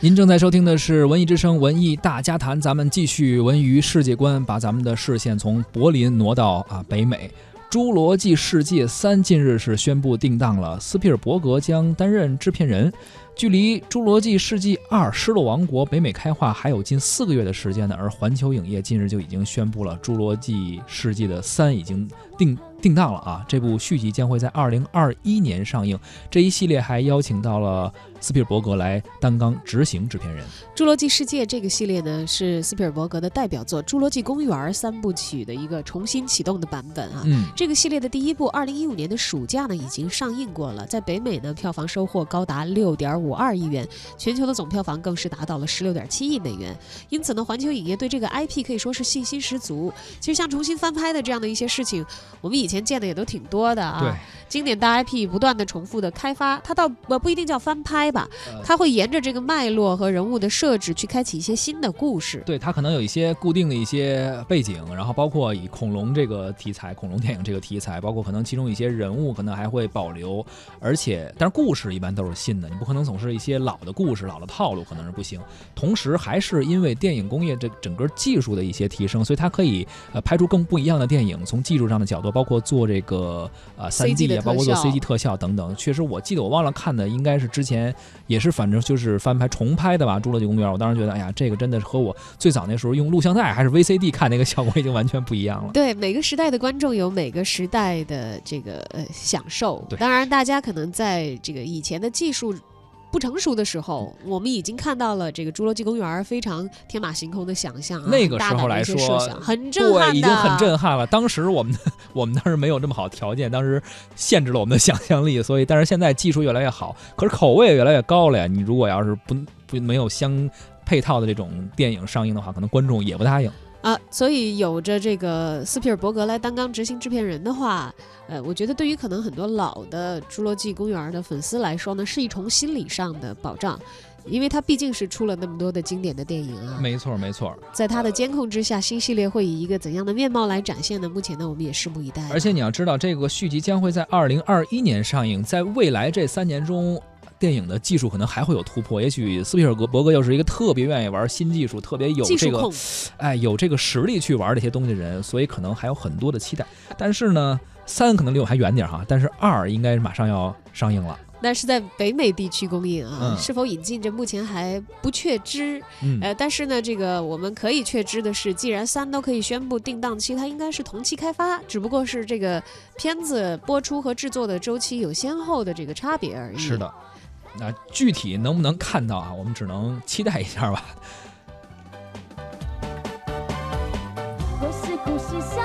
您正在收听的是《文艺之声·文艺大家谈》，咱们继续文娱世界观，把咱们的视线从柏林挪到啊北美。《侏罗纪世界三》近日是宣布定档了，斯皮尔伯格将担任制片人。距离《侏罗纪世纪二：失落王国》北美开画还有近四个月的时间呢，而环球影业近日就已经宣布了，《侏罗纪世纪》的三已经定定档了啊！这部续集将会在二零二一年上映。这一系列还邀请到了。斯皮尔伯格来担纲执行制片人，《侏罗纪世界》这个系列呢，是斯皮尔伯格的代表作《侏罗纪公园》三部曲的一个重新启动的版本啊。嗯，这个系列的第一部，二零一五年的暑假呢已经上映过了，在北美呢票房收获高达六点五二亿元，全球的总票房更是达到了十六点七亿美元。因此呢，环球影业对这个 IP 可以说是信心十足。其实像重新翻拍的这样的一些事情，我们以前见的也都挺多的啊。对，经典大 IP 不断的重复的开发，它倒不不一定叫翻拍。吧，它会沿着这个脉络和人物的设置去开启一些新的故事。对它可能有一些固定的一些背景，然后包括以恐龙这个题材、恐龙电影这个题材，包括可能其中一些人物可能还会保留，而且但是故事一般都是新的，你不可能总是一些老的故事、老的套路，可能是不行。同时还是因为电影工业这整个技术的一些提升，所以它可以呃拍出更不一样的电影。从技术上的角度，包括做这个呃三 D 啊，包括做 CG 特效等等，确实我记得我忘了看的应该是之前。也是，反正就是翻拍重拍的吧，《侏罗纪公园》。我当时觉得，哎呀，这个真的是和我最早那时候用录像带还是 VCD 看那个效果已经完全不一样了。对，每个时代的观众有每个时代的这个呃享受。当然，大家可能在这个以前的技术。不成熟的时候，我们已经看到了这个《侏罗纪公园》非常天马行空的想象啊，那个时候来说很震撼对，已经很震撼了。当时我们我们当时没有这么好条件，当时限制了我们的想象力，所以但是现在技术越来越好，可是口味也越来越高了呀。你如果要是不不没有相配套的这种电影上映的话，可能观众也不答应。啊，所以有着这个斯皮尔伯格来担纲执行制片人的话，呃，我觉得对于可能很多老的《侏罗纪公园》的粉丝来说呢，是一重心理上的保障，因为他毕竟是出了那么多的经典的电影啊。没错，没错。在他的监控之下，新系列会以一个怎样的面貌来展现呢？目前呢，我们也拭目以待。而且你要知道，这个续集将会在二零二一年上映，在未来这三年中。电影的技术可能还会有突破，也许斯皮尔格伯格又是一个特别愿意玩新技术、特别有这个，哎，有这个实力去玩这些东西的人，所以可能还有很多的期待。但是呢，三可能离我还远点哈，但是二应该马上要上映了。那是在北美地区公映啊，是否引进这目前还不确知。呃，但是呢，这个我们可以确知的是，既然三都可以宣布定档期，它应该是同期开发，只不过是这个片子播出和制作的周期有先后的这个差别而已。是的。那具体能不能看到啊？我们只能期待一下吧。我是故事消